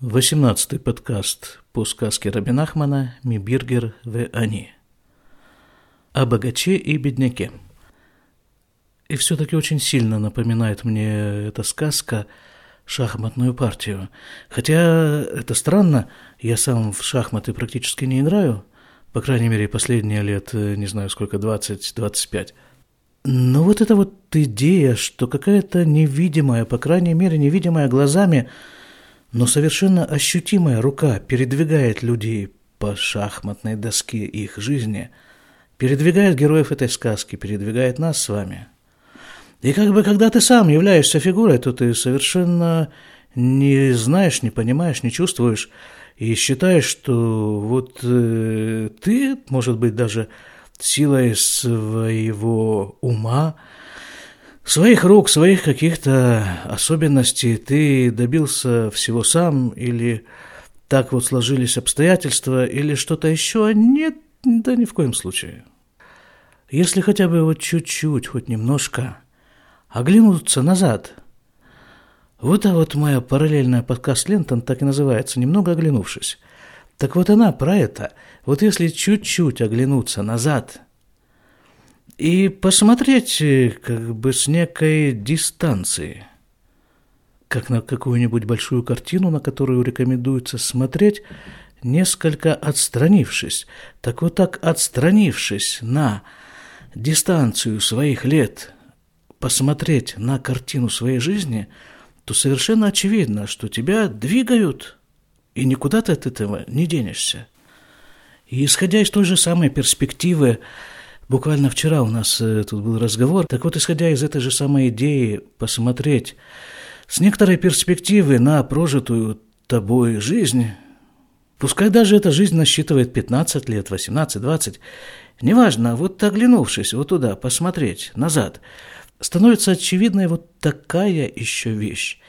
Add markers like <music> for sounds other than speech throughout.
Восемнадцатый подкаст по сказке Рабинахмана «Мибиргер в Ани». О богаче и бедняке. И все-таки очень сильно напоминает мне эта сказка шахматную партию. Хотя это странно, я сам в шахматы практически не играю, по крайней мере, последние лет, не знаю сколько, 20-25. Но вот эта вот идея, что какая-то невидимая, по крайней мере, невидимая глазами – но совершенно ощутимая рука передвигает людей по шахматной доске их жизни, передвигает героев этой сказки, передвигает нас с вами. И как бы когда ты сам являешься фигурой, то ты совершенно не знаешь, не понимаешь, не чувствуешь и считаешь, что вот э, ты, может быть, даже силой своего ума, своих рук, своих каких-то особенностей ты добился всего сам или так вот сложились обстоятельства или что-то еще? Нет, да ни в коем случае. Если хотя бы вот чуть-чуть, хоть немножко оглянуться назад. Вот а вот моя параллельная подкаст-лента так и называется «Немного оглянувшись». Так вот она про это. Вот если чуть-чуть оглянуться назад – и посмотреть э, как бы с некой дистанции, как на какую-нибудь большую картину, на которую рекомендуется смотреть, несколько отстранившись. Так вот так отстранившись на дистанцию своих лет, посмотреть на картину своей жизни, то совершенно очевидно, что тебя двигают, и никуда ты от этого не денешься. И исходя из той же самой перспективы, Буквально вчера у нас э, тут был разговор. Так вот, исходя из этой же самой идеи посмотреть с некоторой перспективы на прожитую тобой жизнь, пускай даже эта жизнь насчитывает 15 лет, 18, 20, неважно, вот оглянувшись вот туда, посмотреть назад, становится очевидной вот такая еще вещь.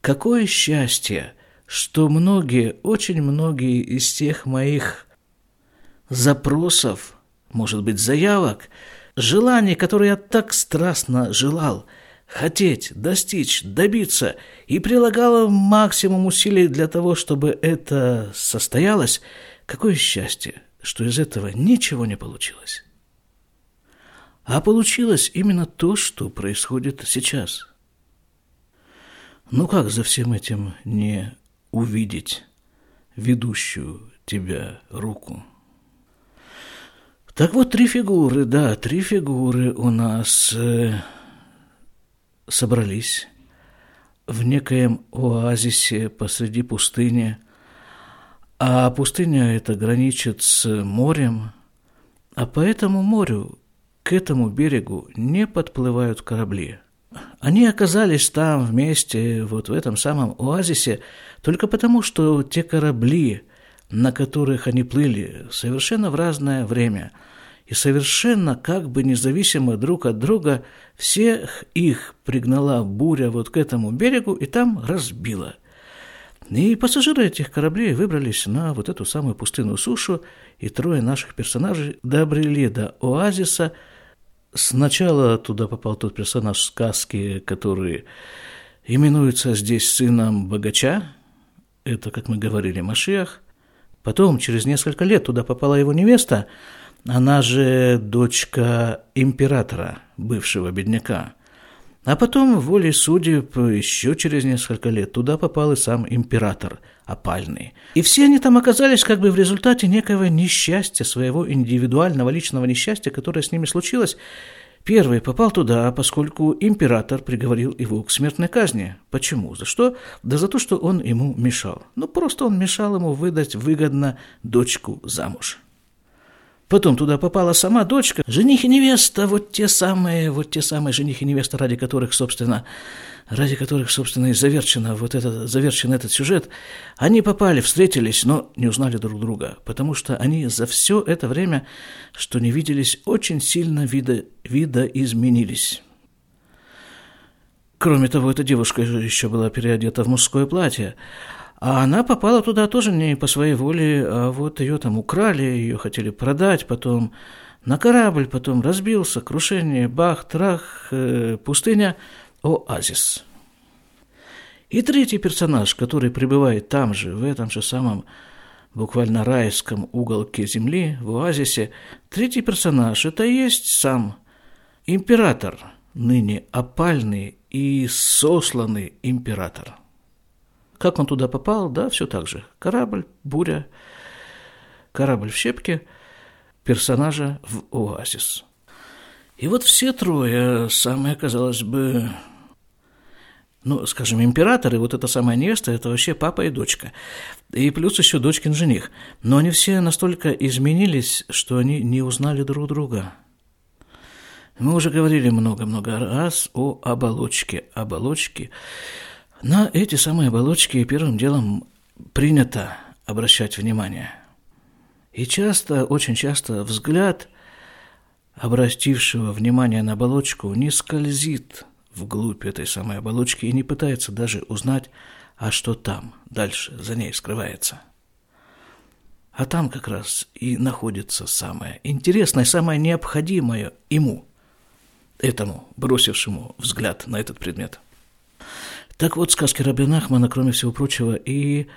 Какое счастье, что многие, очень многие из тех моих запросов – может быть, заявок, желаний, которые я так страстно желал, хотеть, достичь, добиться, и прилагала максимум усилий для того, чтобы это состоялось, какое счастье, что из этого ничего не получилось. А получилось именно то, что происходит сейчас. Ну как за всем этим не увидеть ведущую тебя руку? Так вот, три фигуры, да, три фигуры у нас э, собрались в некоем оазисе посреди пустыни, а пустыня это граничит с морем, а по этому морю, к этому берегу не подплывают корабли. Они оказались там вместе, вот в этом самом оазисе, только потому, что те корабли, на которых они плыли, совершенно в разное время – и совершенно как бы независимо друг от друга всех их пригнала буря вот к этому берегу и там разбила. И пассажиры этих кораблей выбрались на вот эту самую пустынную сушу, и трое наших персонажей добрели до оазиса. Сначала туда попал тот персонаж сказки, который именуется здесь сыном богача, это, как мы говорили, Машиах. Потом, через несколько лет, туда попала его невеста – она же дочка императора, бывшего бедняка. А потом, волей судеб, еще через несколько лет туда попал и сам император опальный. И все они там оказались как бы в результате некого несчастья, своего индивидуального личного несчастья, которое с ними случилось. Первый попал туда, поскольку император приговорил его к смертной казни. Почему? За что? Да за то, что он ему мешал. Ну, просто он мешал ему выдать выгодно дочку замуж. Потом туда попала сама дочка, жених и невеста, вот те самые, вот те самые жених и невеста, ради которых, собственно, ради которых, собственно, и заверчено вот это, заверчен этот сюжет, они попали, встретились, но не узнали друг друга, потому что они за все это время, что не виделись, очень сильно вида, вида изменились. Кроме того, эта девушка еще была переодета в мужское платье, а она попала туда тоже не по своей воле, а вот ее там украли, ее хотели продать, потом на корабль, потом разбился, крушение, бах, трах, э, пустыня, оазис. И третий персонаж, который пребывает там же, в этом же самом буквально райском уголке земли, в оазисе, третий персонаж – это и есть сам император, ныне опальный и сосланный император. Как он туда попал, да, все так же. Корабль, буря, корабль в щепке, персонажа в оазис. И вот все трое, самые, казалось бы, ну, скажем, император и вот эта самая невеста – это вообще папа и дочка. И плюс еще дочкин жених. Но они все настолько изменились, что они не узнали друг друга. Мы уже говорили много-много раз о оболочке. Оболочке. На эти самые оболочки первым делом принято обращать внимание. И часто, очень часто взгляд обратившего внимание на оболочку не скользит – вглубь этой самой оболочки и не пытается даже узнать, а что там, дальше, за ней скрывается. А там как раз и находится самое интересное, самое необходимое ему, этому, бросившему взгляд на этот предмет. Так вот, сказки Рабина Ахмана, кроме всего прочего, и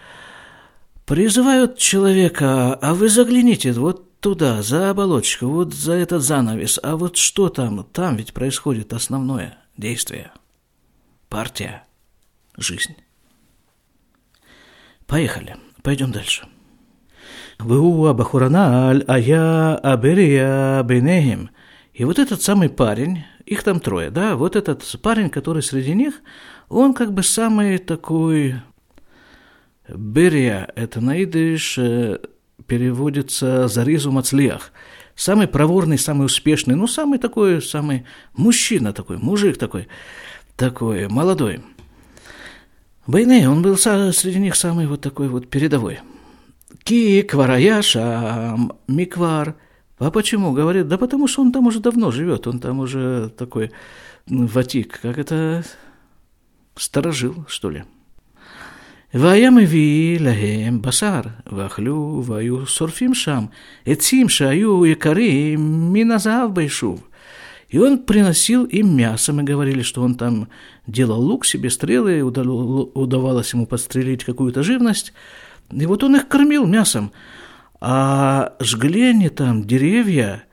призывают человека, а вы загляните вот туда, за оболочку, вот за этот занавес, а вот что там, там ведь происходит основное – действие, партия, жизнь. Поехали, пойдем дальше. Вуа Бахураналь, а я Аберия Бенехим. И вот этот самый парень, их там трое, да, вот этот парень, который среди них, он как бы самый такой... Берия, это на идыш э, переводится «заризу мацлиях», самый проворный, самый успешный, ну, самый такой, самый мужчина такой, мужик такой, такой молодой. Байне, он был среди них самый вот такой вот передовой. Ки квараяша миквар. А почему? Говорит, да потому что он там уже давно живет, он там уже такой ну, ватик, как это, сторожил, что ли. והיה מביא להם בשר, ואכלו והיו שורפים שם עצים שהיו יקרים מן הזהב ביישוב. И он приносил им мясо. Мы говорили, что он там делал лук себе, стрелы, удавалось ему подстрелить какую-то живность. И вот он их кормил мясом. А жгли они там деревья, э,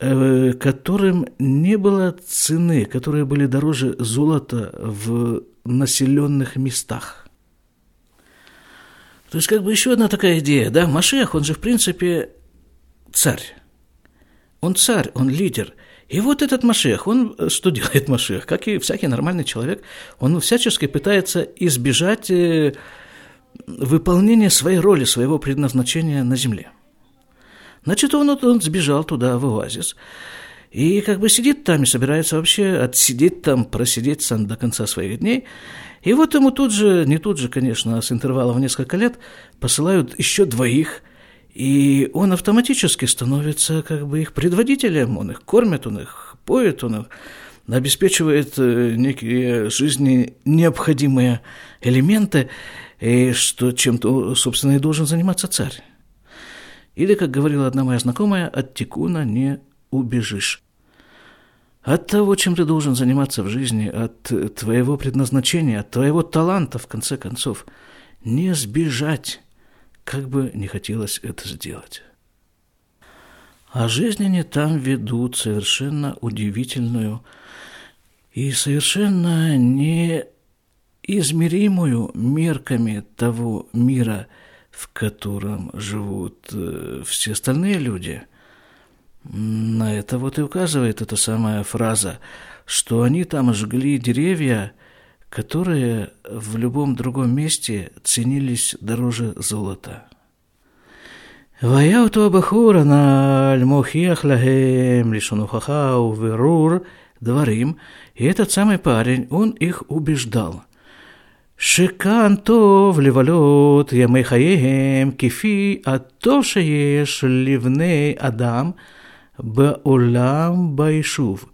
которым не было цены, которые были дороже золота в населенных местах. То есть, как бы еще одна такая идея, да, Машех, он же, в принципе, царь. Он царь, он лидер. И вот этот Машех, он э, что делает Машех? Как и всякий нормальный человек, он всячески пытается избежать э, выполнения своей роли, своего предназначения на земле. Значит, он, он сбежал туда, в оазис, и как бы сидит там и собирается вообще отсидеть там, просидеть сам до конца своих дней. И вот ему тут же, не тут же, конечно, а с интервалом в несколько лет, посылают еще двоих, и он автоматически становится как бы их предводителем, он их кормит, он их поет, он их обеспечивает э, некие жизни необходимые элементы, и что чем-то, собственно, и должен заниматься царь. Или, как говорила одна моя знакомая, от тикуна не убежишь. От того, чем ты должен заниматься в жизни, от твоего предназначения, от твоего таланта, в конце концов, не сбежать, как бы не хотелось это сделать. А жизнь они там ведут совершенно удивительную и совершенно неизмеримую мерками того мира, в котором живут э, все остальные люди – на это вот и указывает эта самая фраза, что они там жгли деревья, которые в любом другом месте ценились дороже золота. והיה אותו הבחור הנ"ל מוכיח להם לשון הוכחה ובירור דברים, и этот самый парень, он их убеждал. שכאן טוב לבלות ימי חייהם כפי הטוב שיש לבני אדם, Баулам Байшув.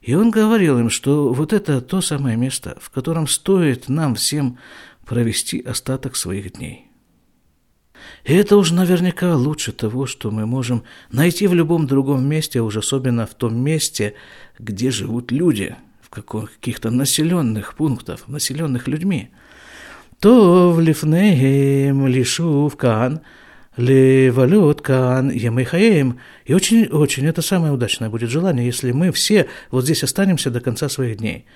И он говорил им, что вот это то самое место, в котором стоит нам всем провести остаток своих дней. И это уж наверняка лучше того, что мы можем найти в любом другом месте, а уж особенно в том месте, где живут люди, в каких-то населенных пунктах, населенных людьми – то в лифнеем лишу в кан, левалют кан ямихаем. И очень-очень, это самое удачное будет желание, если мы все вот здесь останемся до конца своих дней.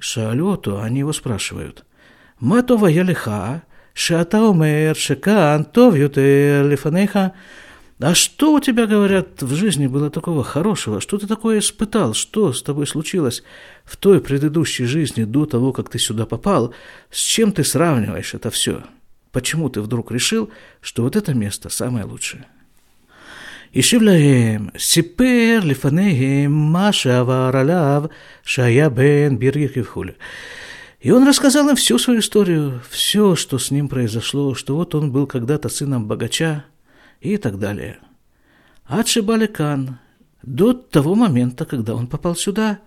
Шалюту, они его спрашивают. Матова ялиха, шата умер, шекан, тов ютер лифанеха. А что у тебя, говорят, в жизни было такого хорошего? Что ты такое испытал? Что с тобой случилось в той предыдущей жизни до того, как ты сюда попал? С чем ты сравниваешь это все? Почему ты вдруг решил, что вот это место самое лучшее? השיב להם, סיפר לפניהם מה שעבר עליו שהיה בן ביריר וכולי. И он рассказал им всю свою историю, все, что с ним произошло, что вот он был когда-то сыном богача, и так далее. Отшибали Кан до того момента, когда он попал сюда.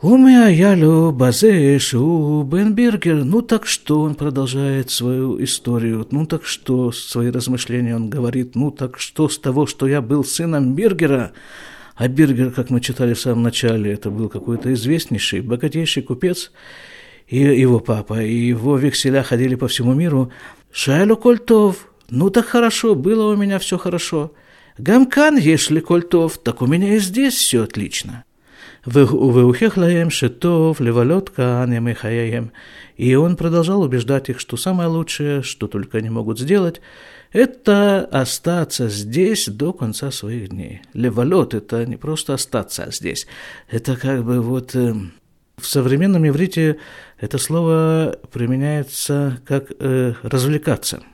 Умяялю Базешу Бенбергер. Ну так что он продолжает свою историю? Ну так что свои размышления он говорит? Ну так что с того, что я был сыном Бергера? А Бергер, как мы читали в самом начале, это был какой-то известнейший, богатейший купец, и его папа, и его векселя ходили по всему миру. Шайлу Кольтов, ну так хорошо, было у меня все хорошо. Гамкан, если кольтов, так у меня и здесь все отлично. Веухех лаем шитов, леволет каанем и хаяем. И он продолжал убеждать их, что самое лучшее, что только они могут сделать, это остаться здесь до конца своих дней. Леволет – это не просто остаться здесь, это как бы вот э, в современном иврите это слово применяется как э, развлекаться –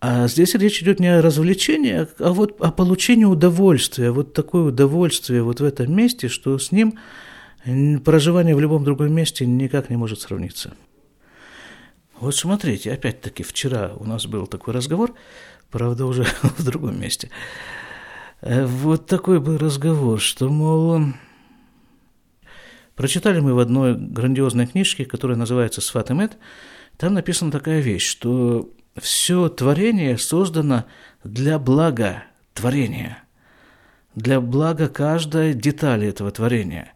а здесь речь идет не о развлечении, а вот о получении удовольствия, вот такое удовольствие вот в этом месте, что с ним проживание в любом другом месте никак не может сравниться. Вот смотрите, опять-таки вчера у нас был такой разговор, правда уже <laughs> в другом месте. Э, вот такой был разговор, что, мол, прочитали мы в одной грандиозной книжке, которая называется «Сфатемет», там написана такая вещь, что все творение создано для блага творения, для блага каждой детали этого творения.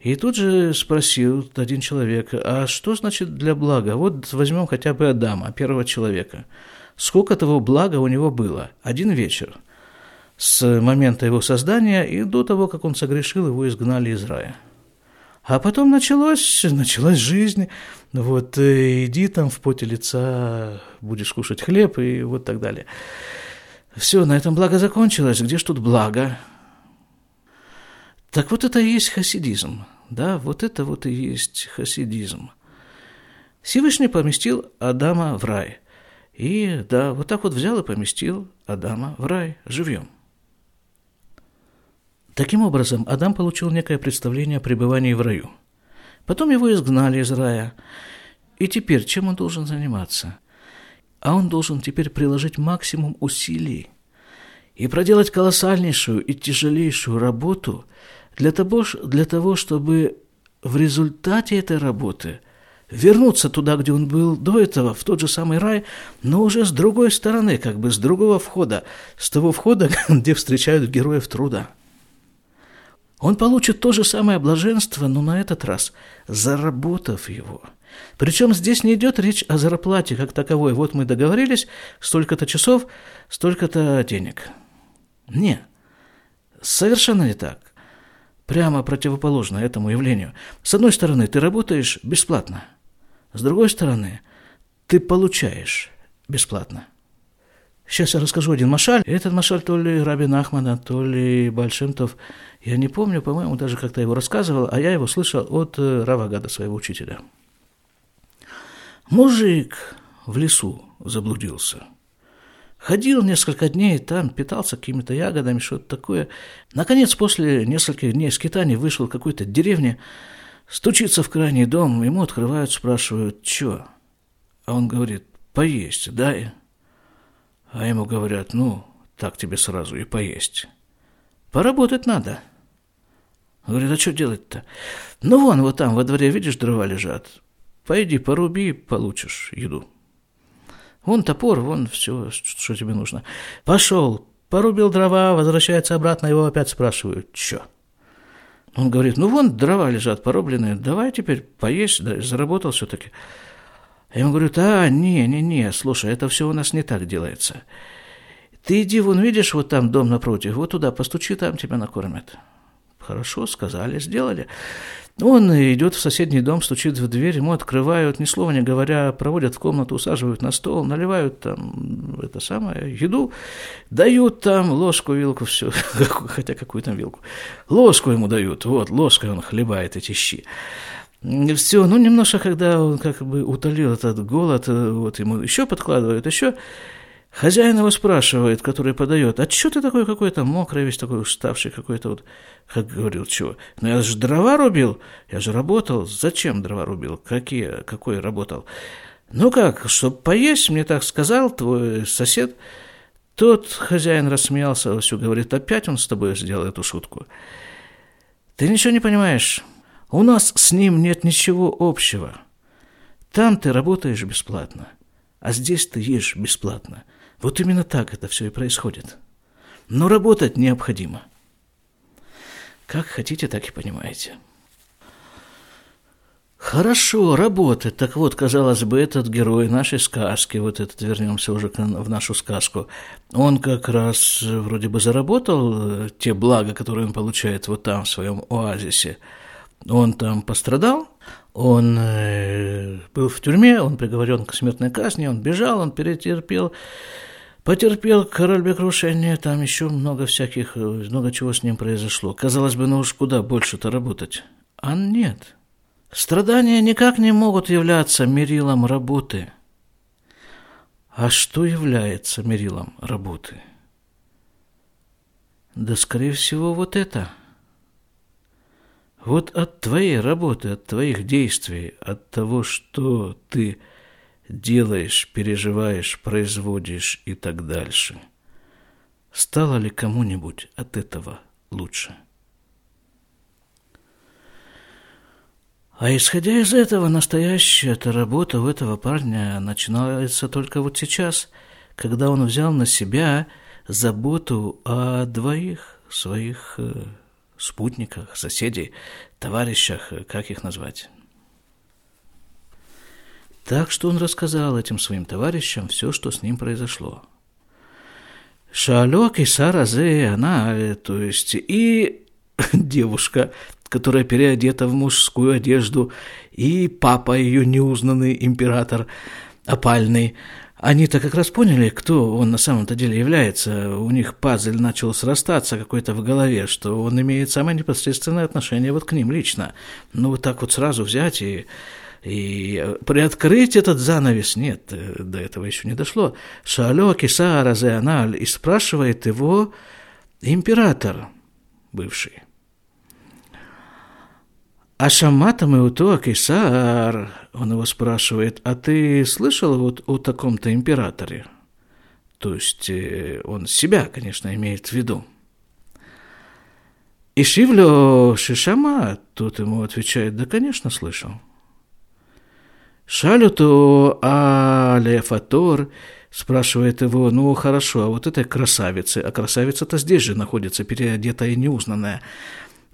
И тут же спросил один человек, а что значит для блага? Вот возьмем хотя бы Адама, первого человека. Сколько того блага у него было? Один вечер. С момента его создания и до того, как он согрешил, его изгнали из рая. А потом началось, началась жизнь. Вот э, иди там в поте лица, будешь кушать хлеб и вот так далее. Все, на этом благо закончилось. Где ж тут благо? Так вот это и есть хасидизм. Да, вот это вот и есть хасидизм. Всевышний поместил Адама в рай. И да, вот так вот взял и поместил Адама в рай живьем. Таким образом, Адам получил некое представление о пребывании в раю. Потом его изгнали из рая. И теперь чем он должен заниматься? А он должен теперь приложить максимум усилий и проделать колоссальнейшую и тяжелейшую работу для того, для того чтобы в результате этой работы вернуться туда, где он был до этого, в тот же самый рай, но уже с другой стороны, как бы с другого входа, с того входа, <laughs> где встречают героев труда. Он получит то же самое блаженство, но на этот раз заработав его. Причем здесь не идет речь о зарплате как таковой. Вот мы договорились, столько-то часов, столько-то денег. Нет, совершенно не так. Прямо противоположно этому явлению. С одной стороны, ты работаешь бесплатно. С другой стороны, ты получаешь бесплатно. Сейчас я расскажу один машаль. Этот машаль то ли Рабин Ахмана, то ли Большимтов. Я не помню, по-моему, даже как-то его рассказывал, а я его слышал от э, Равагада, своего учителя. Мужик в лесу заблудился. Ходил несколько дней там, питался какими-то ягодами, что-то такое. Наконец, после нескольких дней скитаний вышел в какой-то деревне, стучится в крайний дом, ему открывают, спрашивают, что? А он говорит, поесть дай. А ему говорят, ну, так тебе сразу и поесть. Поработать надо. Говорит, а что делать-то? Ну, вон, вот там во дворе, видишь, дрова лежат. Пойди, поруби, получишь еду. Вон топор, вон все, что тебе нужно. Пошел, порубил дрова, возвращается обратно, его опять спрашивают, что? Он говорит, ну вон дрова лежат порубленные, давай теперь поесть, да, заработал все-таки. Я ему говорю, а, не, не, не, слушай, это все у нас не так делается. Ты иди, вон видишь, вот там дом напротив, вот туда постучи, там тебя накормят. Хорошо, сказали, сделали. Он идет в соседний дом, стучит в дверь, ему открывают, ни слова не говоря, проводят в комнату, усаживают на стол, наливают там это самое, еду, дают там ложку, вилку, все, <laughs> хотя какую там вилку. Ложку ему дают, вот, ложкой он хлебает эти щи. Все, ну, немножко, когда он как бы утолил этот голод, вот ему еще подкладывают, еще Хозяин его спрашивает, который подает, а что ты такой какой-то мокрый, весь такой уставший какой-то вот, как говорил, чего? Ну я же дрова рубил, я же работал, зачем дрова рубил, какие, какой работал? Ну как, чтобы поесть, мне так сказал твой сосед. Тот хозяин рассмеялся, все говорит, опять он с тобой сделал эту шутку. Ты ничего не понимаешь, у нас с ним нет ничего общего. Там ты работаешь бесплатно, а здесь ты ешь бесплатно – вот именно так это все и происходит. Но работать необходимо. Как хотите, так и понимаете. Хорошо, работать. Так вот, казалось бы, этот герой нашей сказки, вот этот, вернемся уже в нашу сказку, он как раз вроде бы заработал э, те блага, которые он получает вот там, в своем оазисе. Он там пострадал, он э, был в тюрьме, он приговорен к смертной казни, он бежал, он перетерпел Потерпел король крушение, там еще много всяких, много чего с ним произошло. Казалось бы, ну уж куда больше-то работать. А нет. Страдания никак не могут являться мерилом работы. А что является мерилом работы? Да, скорее всего, вот это. Вот от твоей работы, от твоих действий, от того, что ты делаешь, переживаешь, производишь и так дальше. Стало ли кому-нибудь от этого лучше? А исходя из этого, настоящая эта работа у этого парня начинается только вот сейчас, когда он взял на себя заботу о двоих своих э, спутниках, соседей, товарищах, как их назвать. Так что он рассказал этим своим товарищам все, что с ним произошло. Шалек и Саразе, она, то есть и <laughs> девушка, которая переодета в мужскую одежду, и папа ее неузнанный император опальный, они-то как раз поняли, кто он на самом-то деле является. У них пазль начал срастаться какой-то в голове, что он имеет самое непосредственное отношение вот к ним лично. Ну, вот так вот сразу взять и и приоткрыть этот занавес нет, э, до этого еще не дошло. Шалё Кисара Зеаналь, и спрашивает его император бывший. А Шамата Меуто Кисар, он его спрашивает, а ты слышал вот о таком-то императоре? То есть э, он себя, конечно, имеет в виду. И Шивлю Шишама, тут ему отвечает, да, конечно, слышал. Шалюту Алефатор спрашивает его, ну хорошо, а вот этой красавицы, а красавица-то здесь же находится, переодетая и неузнанная.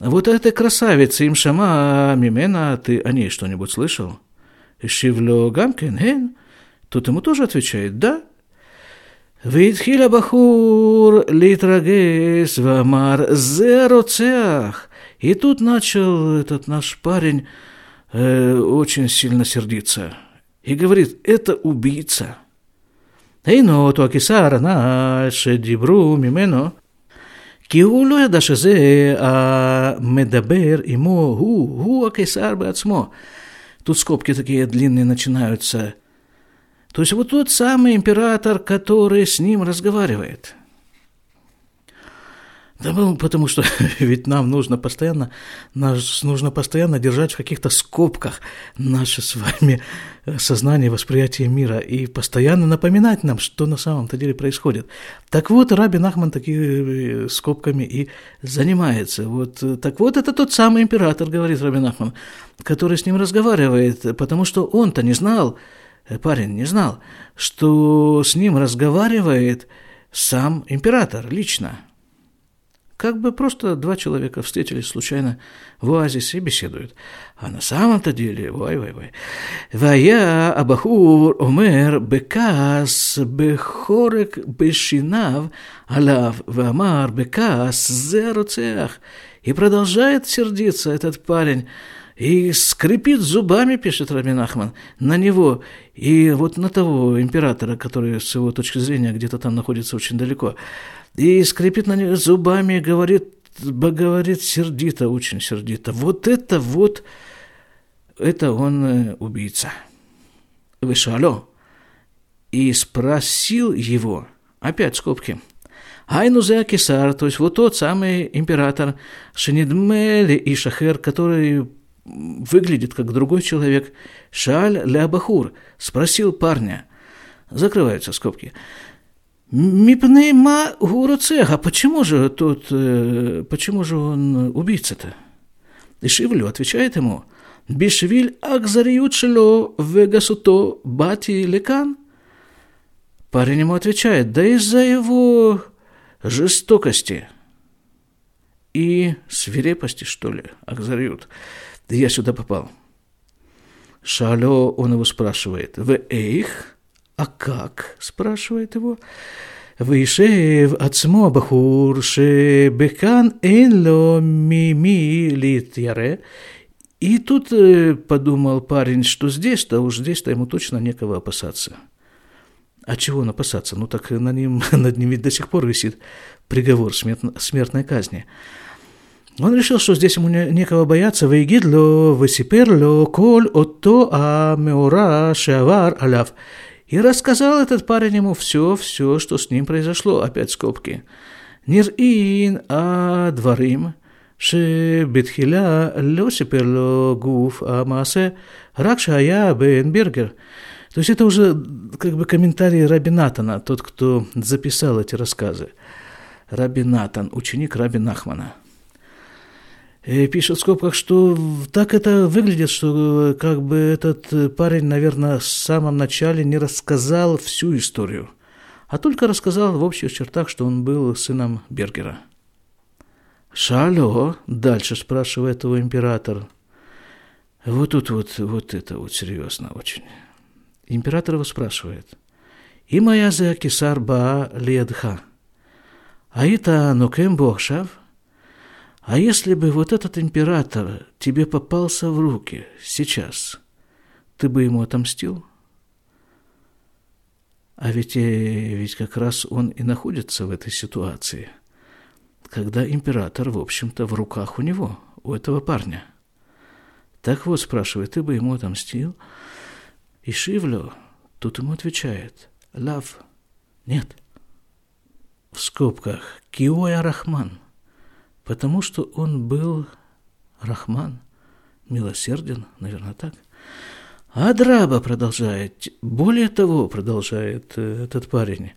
Вот эта красавица им шама мимена, ты о ней что-нибудь слышал? Шивлю гамкен, Тут ему тоже отвечает, да? Витхиля бахур литрагес вамар зероцеах. И тут начал этот наш парень э, очень сильно сердиться. И говорит, это убийца. Эйно, ну, то акисара, на, шедибру, мимено. כי הוא לא ידע שזה המדבר עמו, הוא, הוא הקיסר בעצמו. Тут скобки такие длинные начинаются. То есть вот тот самый император, который с ним разговаривает – да, ну, потому что <laughs> ведь нам нужно постоянно, нас нужно постоянно держать в каких-то скобках наше с вами э, сознание, восприятие мира и постоянно напоминать нам, что на самом-то деле происходит. Так вот, Раби Нахман такими э, скобками и занимается. Вот, э, так вот, это тот самый император, говорит Раби Нахман, который с ним разговаривает, потому что он-то не знал, парень не знал, что с ним разговаривает сам император лично. Как бы просто два человека встретились случайно в оазисе и беседуют. А на самом-то деле, вай-вай-вай. Вая Абахур Омер Бекас Бехорек Бешинав Алав Вамар Бекас Зеруцеах. И продолжает сердиться этот парень и скрипит зубами, пишет Рабин Ахман, на него и вот на того императора, который с его точки зрения где-то там находится очень далеко, и скрипит на него зубами, говорит, говорит сердито, очень сердито. Вот это вот, это он э, убийца. Вышало. И спросил его, опять скобки, Айнузе Кесар, то есть вот тот самый император Шенидмели и Шахер, который выглядит как другой человек. Шаль Лябахур спросил парня. Закрываются скобки. Мипнейма гуроцеха, почему же тут, э, почему же он убийца-то? И Шивлю отвечает ему, Бишвиль акзариют шло вегасуто бати лекан. Парень ему отвечает, да из-за его жестокости и свирепости, что ли, Акзарьют. Я сюда попал. Шалё, он его спрашивает, В эйх?» «А как?» – спрашивает его. «Вишев ацмо бахур ше бекан энло мими литяре». И тут э, подумал парень, что здесь-то, уж здесь-то ему точно некого опасаться. А чего напасаться? Ну так на ним, <laughs> над ним ведь до сих пор висит приговор смертно, смертной казни. Он решил, что здесь ему не, некого бояться. «Вейгид лё высипер коль отто Амеура, меура шавар аляв». И рассказал этот парень ему все-все, что с ним произошло, опять скобки. Нирин, а дворим». שבתחילה לא סיפר לו גוף המעשה, רק שהיה בן то есть это уже как бы комментарий Раби Натана, тот, кто записал эти рассказы. Раби Натан, ученик Раби Нахмана пишет в скобках, что так это выглядит, что э, как бы этот э, парень, наверное, в самом начале не рассказал всю историю, а только рассказал в общих чертах, что он был сыном Бергера. «Шалё?» – дальше спрашивает его император. Вот тут вот, вот это вот серьезно очень. Император его спрашивает. «И моя за кисар ба ледха, а это нокем бохшав?» А если бы вот этот император тебе попался в руки сейчас, ты бы ему отомстил? А ведь, э, ведь как раз он и находится в этой ситуации, когда император, в общем-то, в руках у него, у этого парня. Так вот, спрашивает, ты бы ему отомстил? И Шивлю тут ему отвечает, лав, нет. В скобках, Киоя Рахман – потому что он был Рахман, милосерден, наверное, так. А Драба продолжает, более того, продолжает э, этот парень,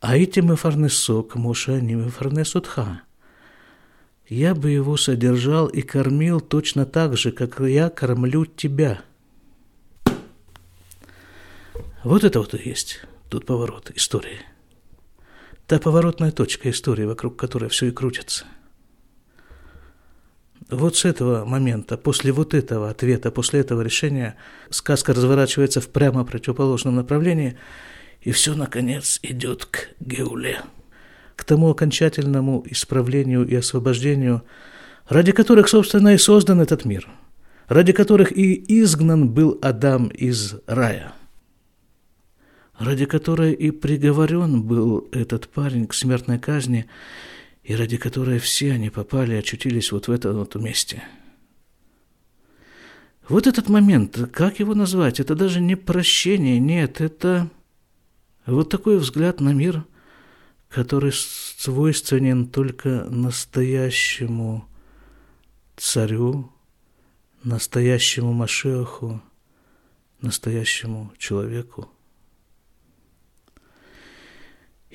а эти мы фарнесок, Моша, не мы фарнесутха. Я бы его содержал и кормил точно так же, как я кормлю тебя. Вот это вот и есть тут поворот истории. Та поворотная точка истории, вокруг которой все и крутится – вот с этого момента, после вот этого ответа, после этого решения, сказка разворачивается в прямо противоположном направлении, и все, наконец, идет к Геуле, к тому окончательному исправлению и освобождению, ради которых, собственно, и создан этот мир, ради которых и изгнан был Адам из рая, ради которой и приговорен был этот парень к смертной казни – и ради которой все они попали и очутились вот в этом вот месте. Вот этот момент, как его назвать, это даже не прощение, нет, это вот такой взгляд на мир, который свойственен только настоящему царю, настоящему Машеху, настоящему человеку.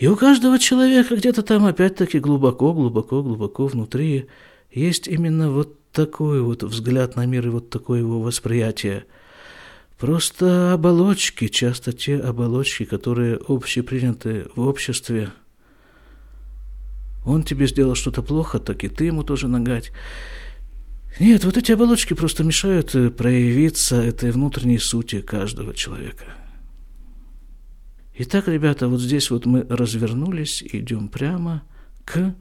И у каждого человека где-то там опять-таки глубоко, глубоко, глубоко внутри есть именно вот такой вот взгляд на мир и вот такое его восприятие. Просто оболочки, часто те оболочки, которые общеприняты в обществе, Он тебе сделал что-то плохо, так и ты ему тоже нагать. Нет, вот эти оболочки просто мешают проявиться этой внутренней сути каждого человека. Итак, ребята, вот здесь вот мы развернулись, идем прямо к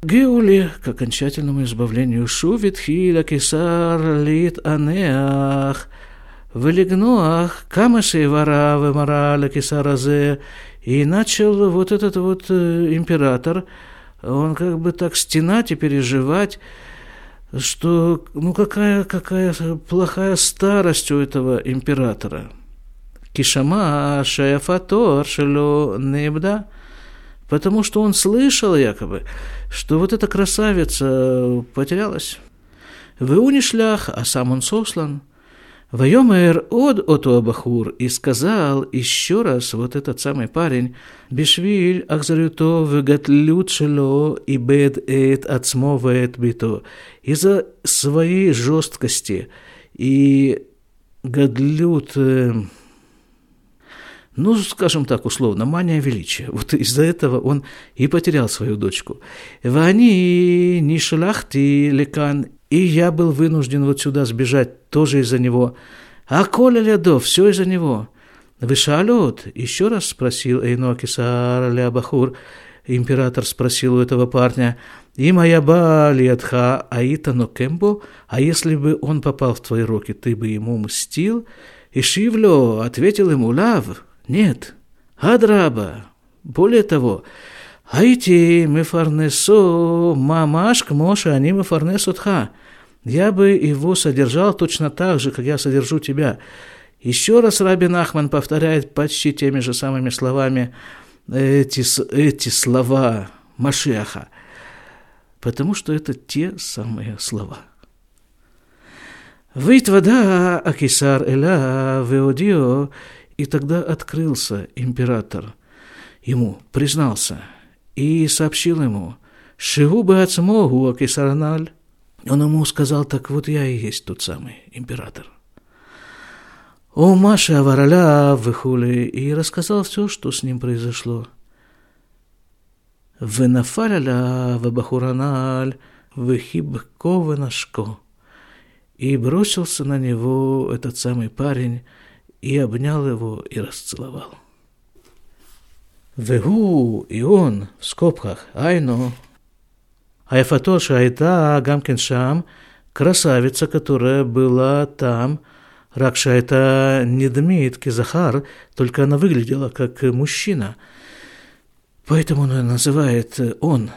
Геуле, к окончательному избавлению. Шувит хиля кисар лит анеах, велигнуах, камаши вара вемара кисаразе. И начал вот этот вот э, император, он как бы так стенать и переживать, что ну какая, какая плохая старость у этого императора. Кишама шефатор шело небда, потому что он слышал якобы, что вот эта красавица потерялась. Вы унишлях, а сам он сослан – Вайомер от оту Абахур и сказал еще раз вот этот самый парень, Бишвиль ахзарюто вегатлют шело и бед эт ацмо вет бито. Из-за своей жесткости и гадлют, э, ну, скажем так, условно, мания величия. Вот из-за этого он и потерял свою дочку. Вани не шалахти лекан и я был вынужден вот сюда сбежать тоже из-за него. А Коля Лядов, все из-за него. Вышалют? Еще раз спросил Эйнокисар Лябахур. Император спросил у этого парня. И моя балиатха аита нокембо, а если бы он попал в твои руки, ты бы ему мстил? И Шивло ответил ему, лав, нет, адраба. Более того, Айти мефарнесо мамаш к моше, они мефарнесутха. Я бы его содержал точно так же, как я содержу тебя. Еще раз Рабин Ахман повторяет почти теми же самыми словами эти, эти слова Машеха, потому что это те самые слова. Выйт вода Акисар Эля Веодио, и тогда открылся император. Ему признался – и сообщил ему, «Шигу бы ацмогу акисарналь». Он ему сказал, так вот я и есть тот самый император. О Маша Авараля выхули и рассказал все, что с ним произошло. Венафаляля вабахураналь вехибко венашко. И бросился на него этот самый парень и обнял его и расцеловал. Вегу и он, в скобках, айно. А Эфатоша Айта Гамкиншам, красавица, которая была там, Ракша это не Дмит Кизахар, только она выглядела как мужчина. Поэтому он называет э, он.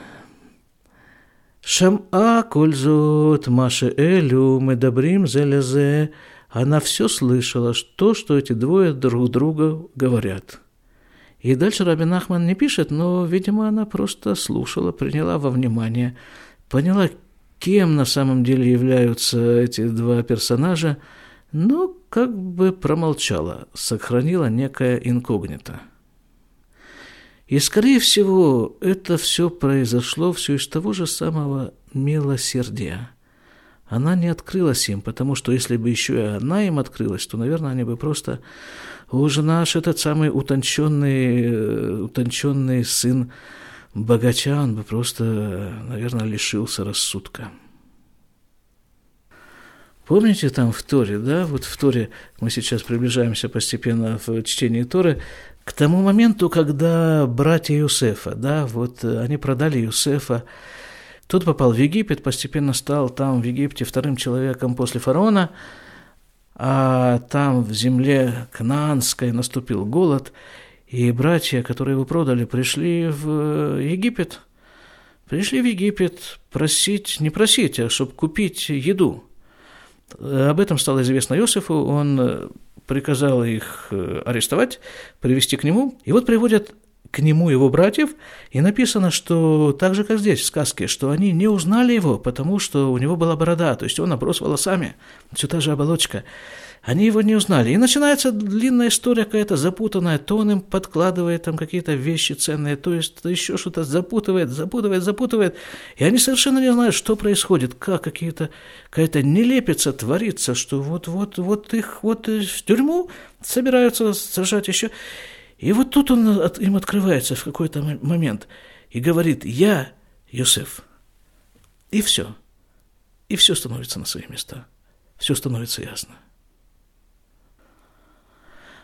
Шам'a кользут маше элю медабрим зелезе она все слышала, то, что эти двое друг друга говорят. И дальше Рабин Ахман не пишет, но, видимо, она просто слушала, приняла во внимание, поняла, кем на самом деле являются эти два персонажа, но как бы промолчала, сохранила некое инкогнито. И, скорее всего, это все произошло все из того же самого милосердия. Она не открылась им, потому что если бы еще и она им открылась, то, наверное, они бы просто Уж наш этот самый утонченный, э, утонченный сын богача, он бы просто, наверное, лишился рассудка. Помните там в Торе, да, вот в Торе мы сейчас приближаемся постепенно в чтении Торы к тому моменту, когда братья Юсефа, да, вот они продали Юсефа, тот попал в Египет, постепенно стал там в Египте вторым человеком после фараона – а там в земле Кнаанской наступил голод, и братья, которые его продали, пришли в Египет. Пришли в Египет просить, не просить, а чтобы купить еду. Об этом стало известно Иосифу, он приказал их арестовать, привести к нему. И вот приводят к нему его братьев, и написано, что так же, как здесь, в сказке, что они не узнали его, потому что у него была борода, то есть он оброс волосами, все та же оболочка. Они его не узнали. И начинается длинная история какая-то запутанная, то он им подкладывает там какие-то вещи ценные, то есть еще что-то запутывает, запутывает, запутывает. И они совершенно не знают, что происходит, как какие-то, какая-то нелепица творится, что вот-вот вот их вот в тюрьму собираются сажать еще. И вот тут он им открывается в какой-то момент. и говорит «Я Юсеф». И все. И все становится на свои места. Все становится ясно.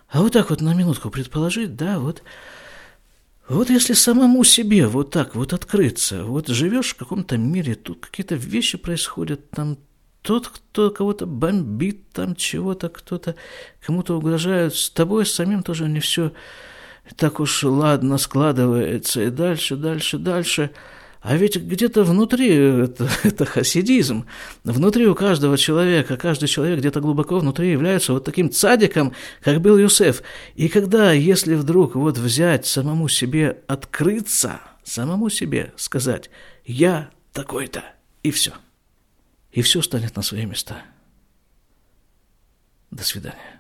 А вот так вот на минутку предположить, да, вот, вот если самому себе вот так вот открыться, вот живешь в каком-то мире, тут какие-то вещи происходят, там тот, кто кого-то бомбит, там чего-то, кто-то кому-то угрожает, с тобой самим тоже не все так уж ладно складывается, и дальше, дальше, дальше – а ведь где-то внутри, это, <laughs> это хасидизм, внутри у каждого человека, каждый человек где-то глубоко внутри является вот таким цадиком, как был Юсеф. И когда, если вдруг вот взять самому себе, открыться, самому себе сказать, я такой-то, и все. И все станет на свои места. До свидания.